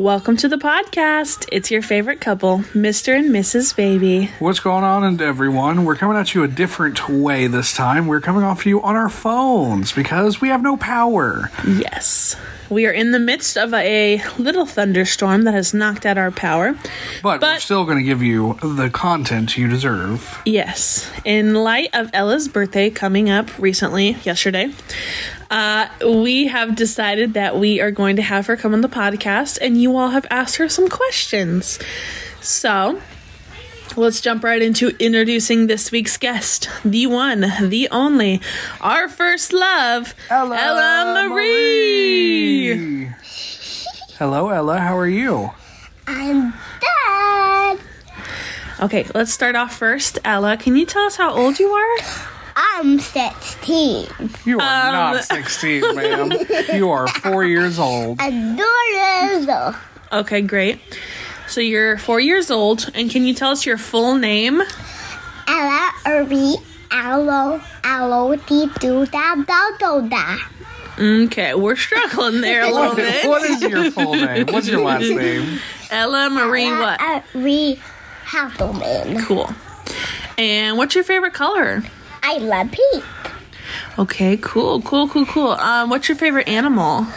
Welcome to the podcast. It's your favorite couple, Mr. and Mrs. Baby. What's going on, and everyone? We're coming at you a different way this time. We're coming off you on our phones because we have no power. Yes. We are in the midst of a little thunderstorm that has knocked out our power. But, we're still going to give you the content you deserve. Yes. In light of Ella's birthday coming up recently, yesterday, uh, we have decided that we are going to have her come on the podcast, and you all have asked her some questions. So. Let's jump right into introducing this week's guest, the one, the only, our first love, Ella, Marie. Marie. Hello, Ella. How are you? I'm dead. Okay, let's start off first. Ella, can you tell us how old you are? I'm 16. You are Um, not 16, ma'am. You are four years old. Adorable. Okay, great. So you're four years old, and can you tell us your full name? Ella Uri Alo Alo Di Do Da Da Do Da. Okay, we're struggling there a little bit. what is your full name? What's your last name? Ella Marie what? Uri Hazelman. Cool. And what's your favorite color? I love pink. Okay, cool, cool, cool, cool. Um, what's your favorite animal?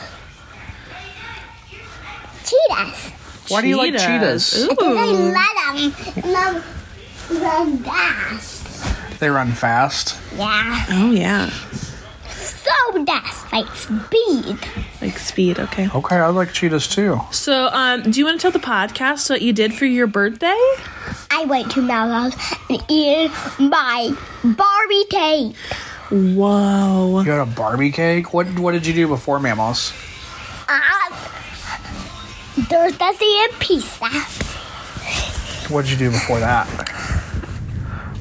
Cheetahs. Why do you like cheetahs? Because I Ooh. let them love run fast. They run fast. Yeah. Oh yeah, So fast. Like speed. like speed. Okay. Okay, I like cheetahs too. So, um, do you want to tell the podcast what you did for your birthday? I went to Melrose and eat my Barbie cake. Whoa. You had a Barbie cake? What What did you do before Mamos? Uh, there's Desi and pizza. What did you do before that?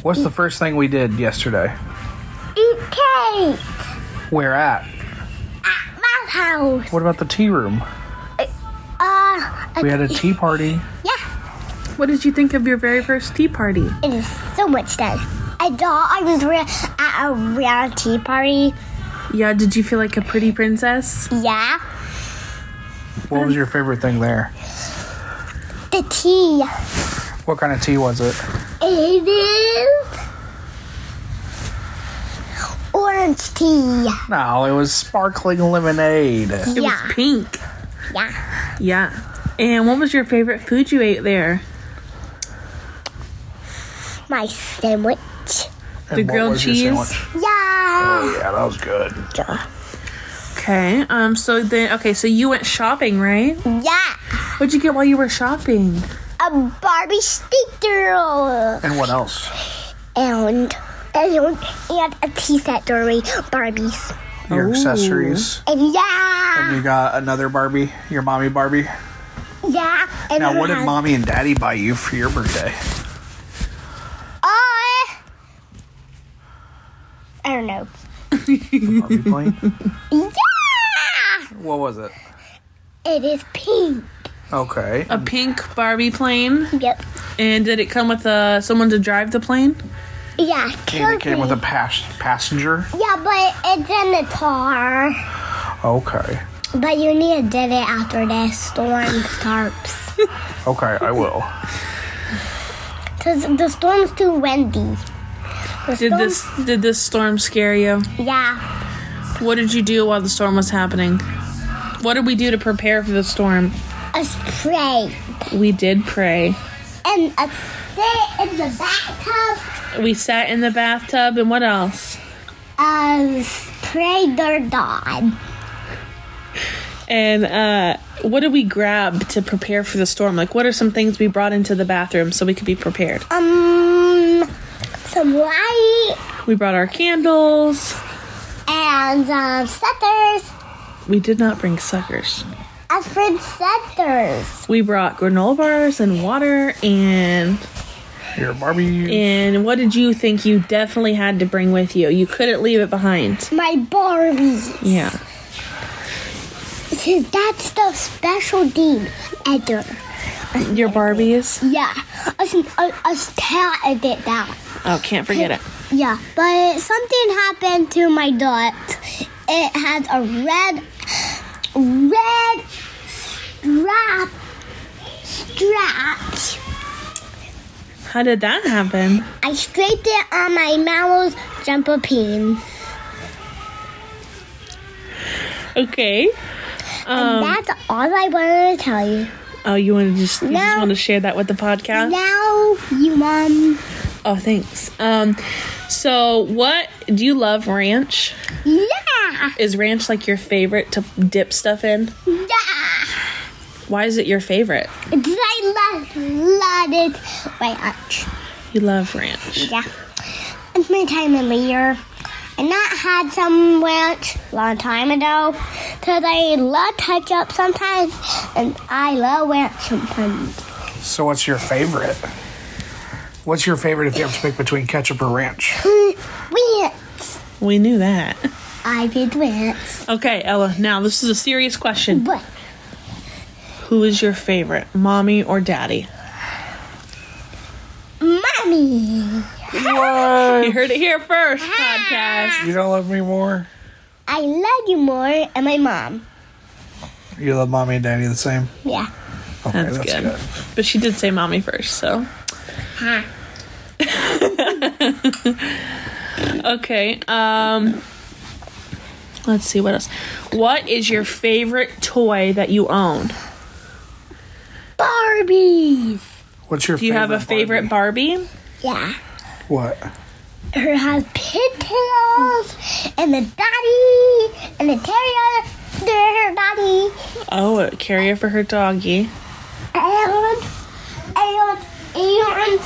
What's the first thing we did yesterday? Eat cake Where at? at my house. What about the tea room? Uh, We had a tea party. yeah, What did you think of your very first tea party? it is so much fun. I thought I was re- at a round tea party. Yeah, did you feel like a pretty princess? Yeah, What was your favorite thing there? the tea. What kind of tea was it? It is orange tea. No, it was sparkling lemonade. It yeah, was pink. yeah. Yeah. And what was your favorite food you ate there? My sandwich. And The grilled cheese? Yeah. Oh yeah, that was good. Okay. Um. So then, okay. So you went shopping, right? Yeah. What'd you get while you were shopping? A Barbie sticker. And what else? and and, and a tea set during Barbies. Your Ooh. accessories. And yeah, And You got another Barbie, your mommy Barbie. yeah. And Now, what did have- mommy and daddy buy you for your birthday? Uh, I don't know. Barbie plane? Yeah, what was it? it is pink. Okay. A pink Barbie plane. Yep. And did it come with uh, someone to drive the plane? Yeah, And it came with a cozy. pas- passenger. Yeah, but it's in the car. Okay. But you need to do it after the storm starts. Okay, I will. Cause the storm's too windy. The Did this did this storm scare you? Yeah. What did you do while the storm was happening? What did we do to prepare for the storm? A spray. We did pray. And a sit in the bathtub. We sat in the bathtub, and what else? Uh, spray their dog. And uh, what did we grab to prepare for the storm? Like, what are some things we brought into the bathroom so we could be prepared? Um, some light We brought our candles. and um, setters. We did not bring suckers. As for setters. We brought granola bars and water and Your Barbie. and what did you think you definitely had to bring with you? You couldn't leave it behind. My Barbie. Yeah. Because that's the special specialty editor. Your Barbies. Yeah. Us, us, us cat did that. Oh, can't forget it. Yeah, but something happened to my dot. It has a red, red strap scratch. How did that happen? I scraped it on my Mallows jumper pin. Okay. Um, and that's all I wanted to tell you. oh, you want to just you just want to share that with the podcast? Now, you mom. Oh, thanks. Um, so what do you love ranch? Yeah. Is ranch like your favorite to dip stuff in? Yeah. Why is it your favorite? Because I love, love it very much. You love ranch. Yeah. It's my time of the year. I not had some ranch a long time ago because I love ketchup sometimes and I love ranch sometimes. So, what's your favorite? What's your favorite if you have to pick between ketchup or ranch? Ranch. We knew that. I did ranch. Okay, Ella. Now this is a serious question. But Who is your favorite, mommy or daddy? mommy. What? You heard it here first. Podcast. You don't love me more? I love you more and my mom. You love mommy and daddy the same? Yeah. Okay, That's, good. But she did say mommy first, so Huh. okay. Um, let's see what else. What is your favorite toy that you own? Barbies. What's your Do you have a favorite Barbie? Yeah. What? Her has pigtails and the daddy and the terrier. Her daddy. Oh, a carrier for her doggy. And, and, and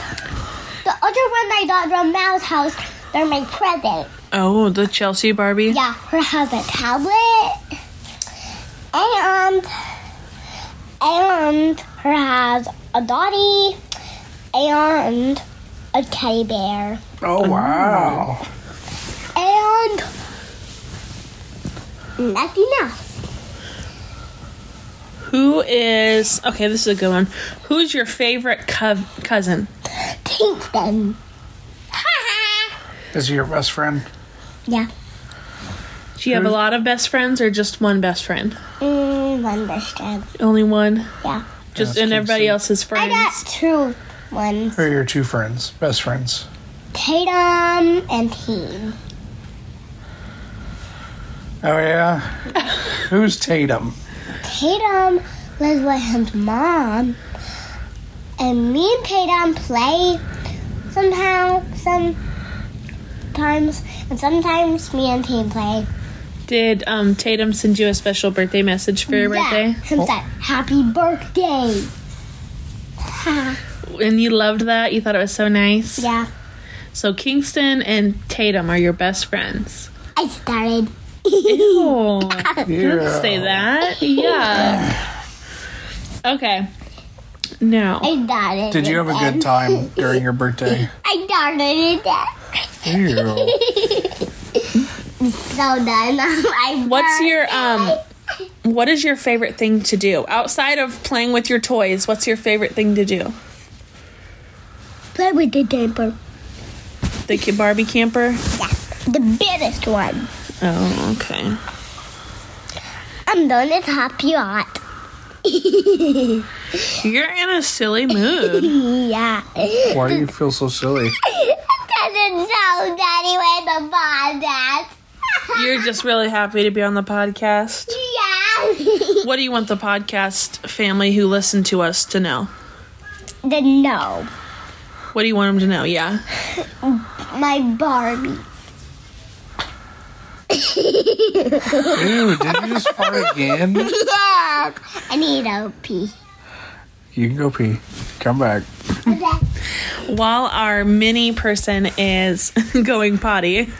the other one I got from Mouse House, they're my present. Oh, the Chelsea Barbie. Yeah, her has a tablet. And, and her has a dotty and a teddy bear. Oh, oh, wow. And nothing else. Who is okay? This is a good one. Who's your favorite co- cousin? Kingston. Is he your best friend? Yeah. Do you have a lot of best friends or just one best friend? Mm, one best friend. Only one. Yeah. Just That's and everybody Kingston. else is friends. I got two ones. Who are your two friends? Best friends? Tatum and Teen. Oh, yeah? Who's Tatum? Tatum lives with his mom. And me and Tatum play somehow, sometimes, and sometimes me and Tatum play. Did um, Tatum send you a special birthday message for your Yeah, birthday? him said, Happy birthday. And you loved that? You thought it was so nice? yeah, So Kingston and Tatum are your best friends. I started. Ew. Yeah. Say that? Yeah. Okay. Now, I started. Did you have a good time during your birthday? I started it. Ew. So done. I what's your um what is your favorite thing to do outside of playing with your toys? What's your favorite thing to do? play with the camper. The ki- Barbie camper? Yeah, the biggest one. Oh, okay. I'm done. It's happy hot. You're in a silly mood. yeah. Why do you feel so silly? Doesn't sound anyway the podcast. You're just really happy to be on the podcast. yeah. What do you want the podcast family who listen to us to know? the know. What do you want them to know? Yeah. My Barbie. Ew, did you just fart again? Yeah. I need a pee. You can go pee. Come back. While our mini person is going potty,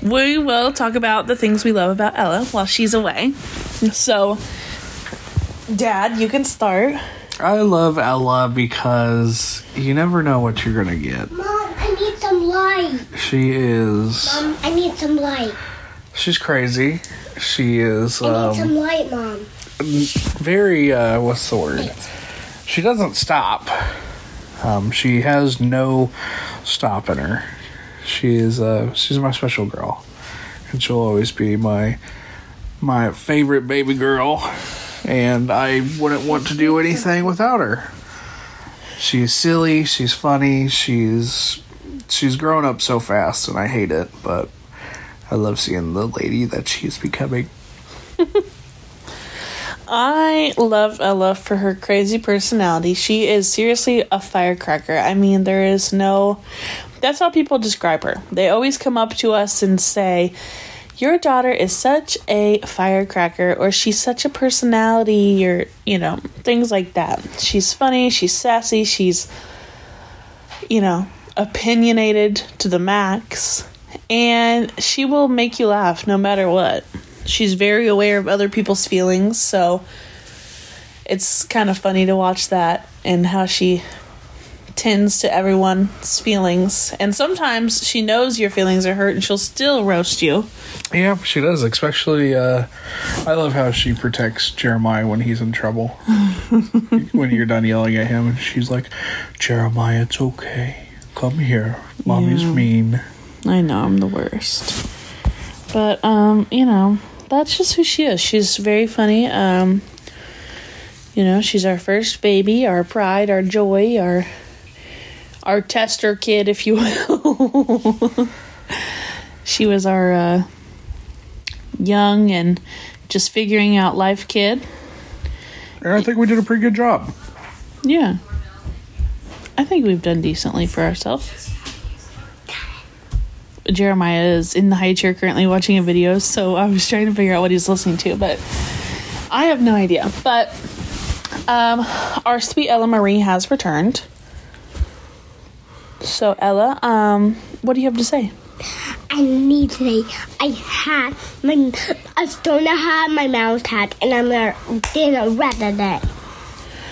we will talk about the things we love about Ella while she's away. So, Dad, you can start. I love Ella because you never know what you're gonna get. Mom, I need some light. She is. Mom, I need some light. She's crazy. She is I need um, some light, Mom. very. Uh, what's the word? She doesn't stop. Um, she has no stop in her. She is. Uh, she's my special girl, and she'll always be my my favorite baby girl. And I wouldn't want to do anything without her. She's silly. She's funny. She's she's grown up so fast, and I hate it. But I love seeing the lady that she's becoming. I love Ella for her crazy personality. She is seriously a firecracker. I mean, there is no. That's how people describe her. They always come up to us and say, Your daughter is such a firecracker, or she's such a personality, or, you know, things like that. She's funny, she's sassy, she's, you know, opinionated to the max, and she will make you laugh no matter what. She's very aware of other people's feelings, so it's kind of funny to watch that and how she tends to everyone's feelings. And sometimes she knows your feelings are hurt and she'll still roast you. Yeah, she does. Especially, uh, I love how she protects Jeremiah when he's in trouble. when you're done yelling at him, and she's like, "Jeremiah, it's okay. Come here. Mommy's Yeah. mean." I know I'm the worst. But um, you know, that's just who she is. She's very funny. Um you know, she's our first baby, our pride, our joy, our our tester kid, if you will. she was our uh young and just figuring out life kid. And I think we did a pretty good job. Yeah. I think we've done decently for ourselves. Jeremiah is in the high chair currently watching a video, so I was trying to figure out what he's listening to, but I have no idea. But um, our sweet Ella Marie has returned. So Ella, um, what do you have to say? I need to say I had my I still not have my mouse hat and I'm gonna dinner rather than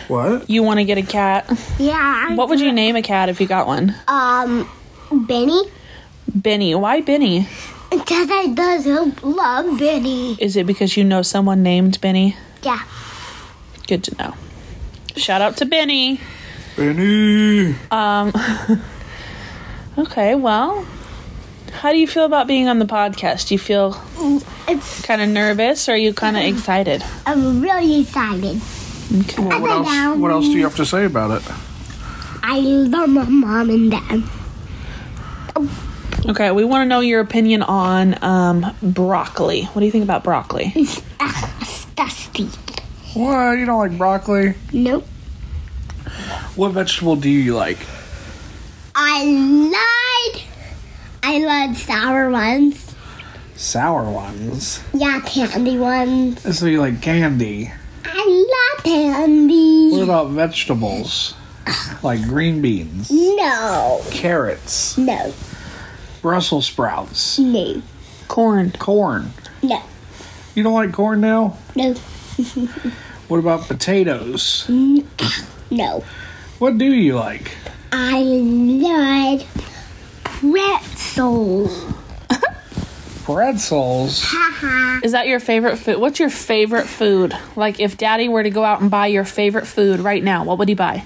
What? You want to get a cat? yeah. What would you name a cat if you got one? Um, Benny. Benny. Why Benny? Because I does love Benny. Is it because you know someone named Benny? Yeah. Good to know. Shout out to Benny. Benny. Um, okay, well, how do you feel about being on the podcast? Do you feel It's kind of nervous or are you kind of excited? I'm really excited. Okay. Well, what else? What else do you have to say about it? I love my mom and dad. Okay, we want to know your opinion on um, broccoli. What do you think about broccoli? It's uh, dusty. What? You don't like broccoli? Nope. What vegetable do you like? I lied. I love sour ones. Sour ones. Yeah, candy ones. So you like candy. I love candy. What about vegetables? Like green beans, No. carrots, No. Brussels sprouts, No. Corn. corn. No. You don't like corn now? No. What about potatoes? Mm, no. What do you like? I love pretzels. Pretzels. Is that your favorite food? What's your favorite food? Like, if daddy were to go out and buy your favorite food right now, what would he buy?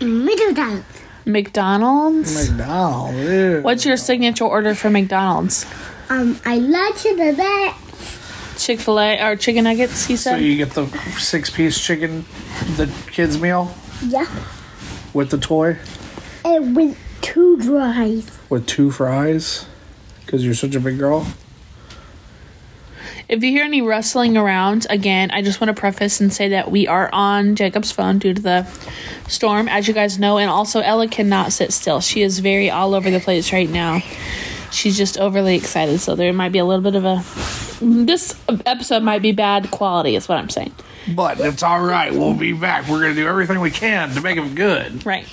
Middle down. McDonald's? McDonald's. ew. What's your signature order for McDonald's? Um, I love to the vet. Chick fil A or chicken nuggets, he So said? you get the six piece chicken, the kids meal Yeah. with the toy And with two fries. with two fries because you're such a big girl. If you hear any rustling around, again, I just want to preface and say that we are on Jacob's phone due to the storm, as you guys know, and also Ella cannot sit still. She is very all over the place right now. She's just overly excited, so there might be a little bit of a. This episode might be bad quality, is what I'm saying. But it's all right. We'll be back. We're gonna do everything we can to make them good. Right.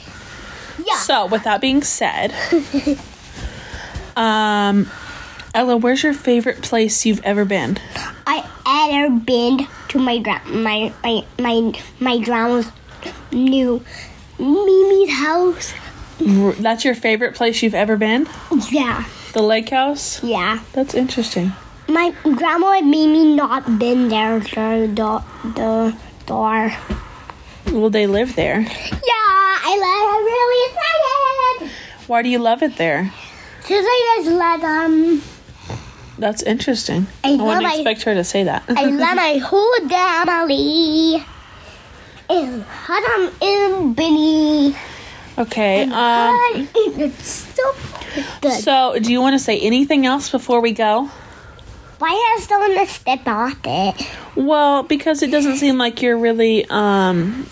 Yeah. So, with that being said, um, Ella, where's your favorite place you've ever been? I ever been to my my my my my grandma's new Mimi's house. That's your favorite place you've ever been? Yeah, The lake house? yeah. That's interesting. My grandma and Mimi not been there the the the door. Well, they live there. Yeah, I love. I'm really excited. Why do you love it there? Since I just let um, That's interesting. I I, wouldn't expect her to say that. I let my whole family. And Adam and Benny. Okay. Um, But it's so good. so, do you want to say anything else before we go? Why are you still in the step off it? Well, because it doesn't seem like you're really um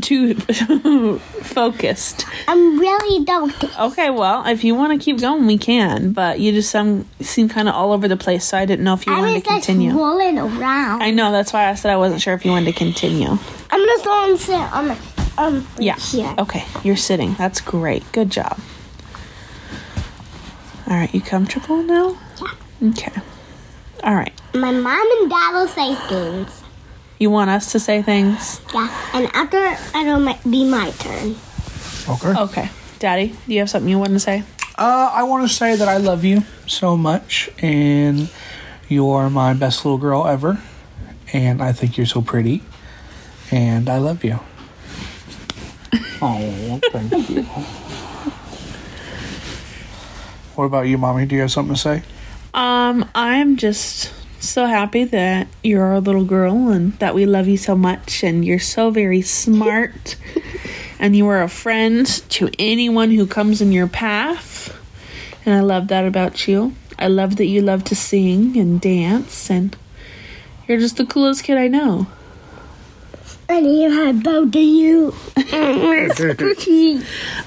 too focused. I'm really don't. Okay, well, if you want to keep going, we can. But you just some seem kind of all over the place, so I didn't know if you I wanted was to just continue. rolling around. I know that's why I said I wasn't sure if you wanted to continue. I'm just gonna go and sit on the um Yeah. here. Okay, you're sitting. That's great. Good job. All right, you comfortable now? Yeah. Okay. All right. My mom and dad will say things. You want us to say things? Yeah, and after it'll be my turn. Okay. Okay. Daddy, do you have something you want to say? Uh, I want to say that I love you so much, and you're my best little girl ever, and I think you're so pretty, and I love you. Oh, thank you. What about you, mommy? Do you have something to say? Um, I'm just so happy that you're our little girl and that we love you so much and you're so very smart and you are a friend to anyone who comes in your path. And I love that about you. I love that you love to sing and dance and you're just the coolest kid I know. And here I bow to you.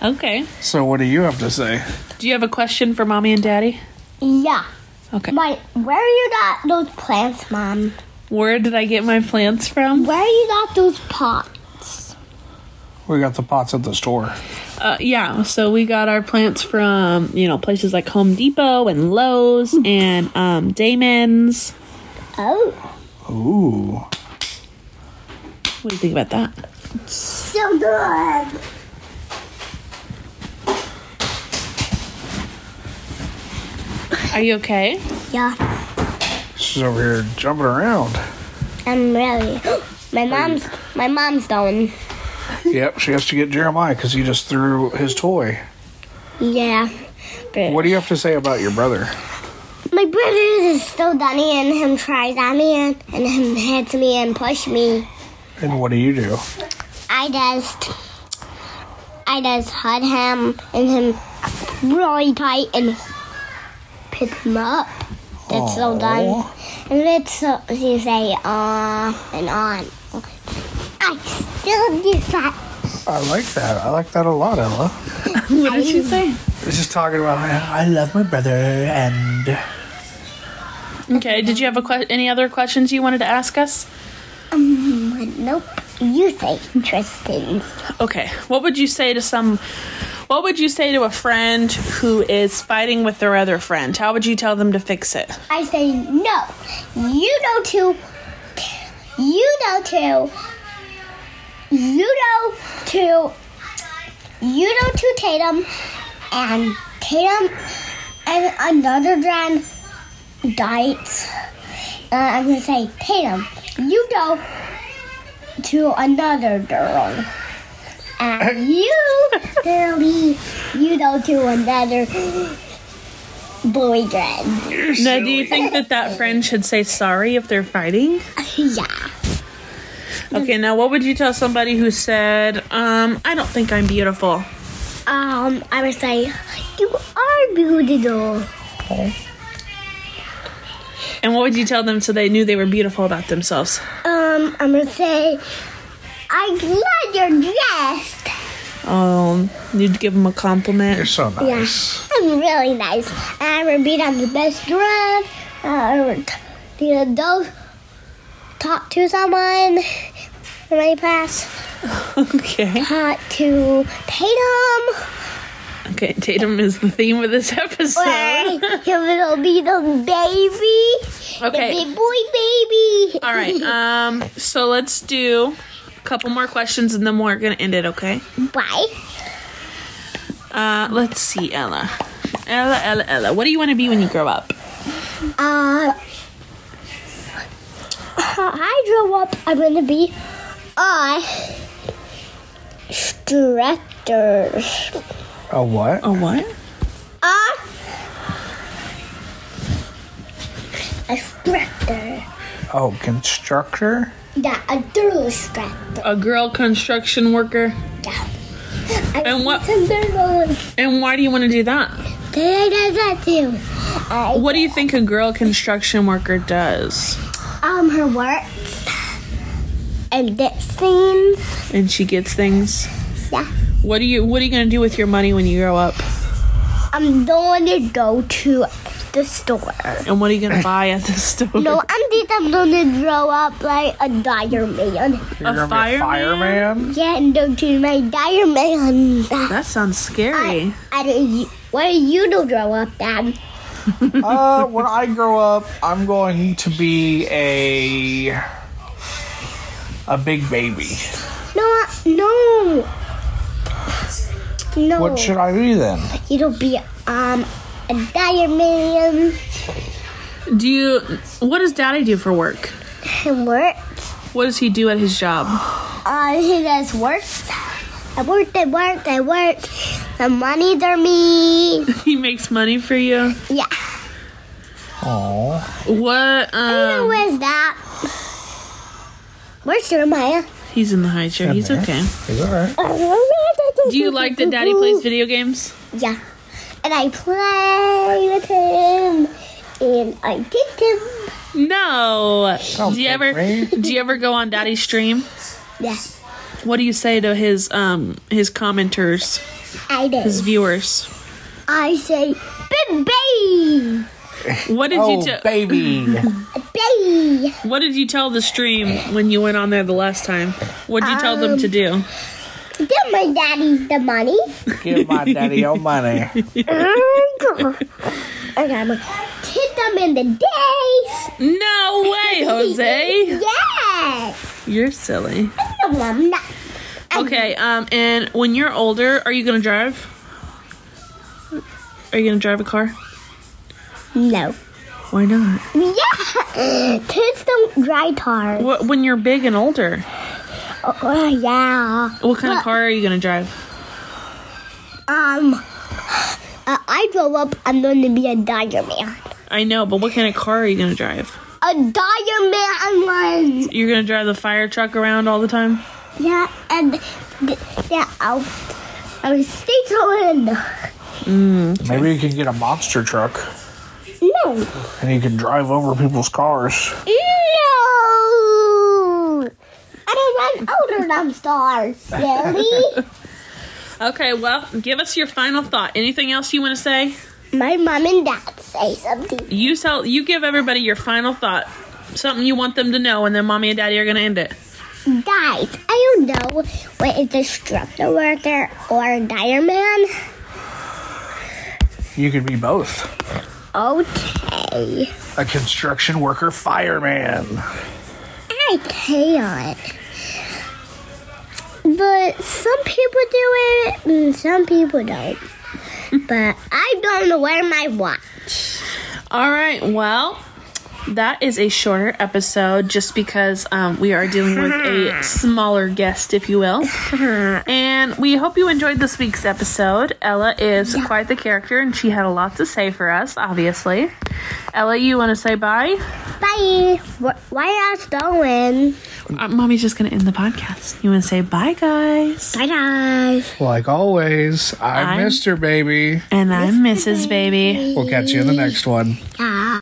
Okay. So, what do you have to say? Do you have a question for mommy and daddy? yeah. Okay. My, where you got those plants, mom? Where did I get my plants from? Where you got those pots? We got the pots at the store. Uh, yeah, so we got our plants from you know places like Home Depot and Lowe's and um, Damon's. Oh, Ooh. What do you think about that? so good. Are you okay? Yeah, She's over here jumping around. I'm really. My mom's my mom's going. yep, she has to get Jeremiah because he just threw his toy. Yeah. But What do you have to say about your brother? my brother is so dunny and him tries at me and, and him hits me and push me. And what do you do? I just I just hug him and him really tight and pick him up. That's so done. Aw. And it's so you say uh and on. I still do that. I like that. I like that a lot, Ella. What did you say? It's just talking about I love my brother and Okay. Did you have a que- any other questions you wanted to ask us? Um, nope. You say interesting. Okay. What would you say to some? What would you say to a friend who is fighting with their other friend? How would you tell them to fix it? I say no. You know to. You know to. You know to. You know to Tatum, and Tatum and another friend dies. Uh, I'm gonna say Tatum. You go to another girl. And you, girlie, you go to another boyfriend. Now, do you think that that friend should say sorry if they're fighting? Yeah. Okay. Now, what would you tell somebody who said, um, "I don't think I'm beautiful"? Um, I would say, you are beautiful. And what would you tell them so they knew they were beautiful about themselves? Um, I'm gonna say, I love your dress. Um, you'd give him a compliment. you're so Yeah, nice. I'm really nice. And I would be on the best friend. Uh, I would be a dog, talk to someone in my class. Okay. Talk to Tatum. Okay, Tatum is the theme of this episode. He will be the baby. The Okay. big boy baby. All right. Um. So let's do a couple more questions and then we're gonna end it. Okay. Bye. Uh. Let's see, Ella. Ella, Ella, Ella. What do you want to be when you grow up? Uh, I grow up. I'm gonna be a director. A what? A what? A a director. Oh, constructor? Yeah, a director. A girl construction worker. Yeah. I And what- And why do you want to do that? Dad does that too. I, What do you think a girl construction worker does? um, her works and this scenes. And she gets things. Yeah. What do you What are you gonna do with your money when you grow up? I'm going to go to the store. And what are you gonna buy at the store? No, I'm think I'm gonna grow up like a diamond. You're A gonna fireman? fireman? Yeah, and go to my diamond. That sounds scary. I, I, what are you going to grow up, Dad? uh, when I grow up, I'm going to be a a big baby. No, no, no. What should I be then? It'll be um a diamond Do you? What does Daddy do for work? and work. What does he do at his job? Uh, he does work. I work, I work, I work. The money are me. He makes money for you. Yeah. Oh, What? Who Um, is that? Where's Jeremiah? he's in the high chair. He's okay. is that right? Do you like that Daddy plays video games? Yeah. And I play with him. And I kick him. No. Don't Do you ever? me. Do you ever go on Daddy's stream? Yeah. What do you say to his um his commenters, I do. his viewers? I say, baby, What did Oh, you tell? baby. baby. What did you tell the stream when you went on there the last time? What did you tell them to do? Give my daddy the money. Give my daddy your money. I gotta hit them in the days. No way, Jose. Yeah. You're silly. No, I'm not. Okay, um, and when you're older, are you gonna drive? Are you gonna drive a car? No. Why not? Yeah. Kids don't drive cars. What, when you're big and older, Oh, uh, yeah. what kind of car are you gonna drive? Um, uh, I grow up, I'm going to be a diamond. I know, but what kind of car are you gonna drive? A diamond one. You're gonna drive the fire truck around all the time? Yeah, and th- yeah, I'll, I'll stay in. Maybe you can get a monster truck No. and you can drive over people's cars. No. I don't run older than stars, silly. Okay, well, give us your final thought. Anything else you want to say? My mom and dad say something. You tell. You give everybody your final thought. Something you want them to know, and then mommy and daddy are gonna end it. Guys, I don't know what is a structure worker or a diamond. You could be both. Okay. A construction worker fireman. I can't. But some people do it and some people don't. but I don't wear my watch. All right. Well, that is a shorter episode, just because um, we are dealing with a smaller guest, if you will. And we hope you enjoyed this week's episode. Ella is quite the character, and she had a lot to say for us. Obviously, Ella, you want to say bye? Bye. Wh- Why us going? Uh, Mommy's just gonna end the podcast. You want to say bye, guys? Bye guys. Like always, I'm, I'm- Mr. Baby. And I'm Mrs. Baby. We'll catch you in the next one. Yeah.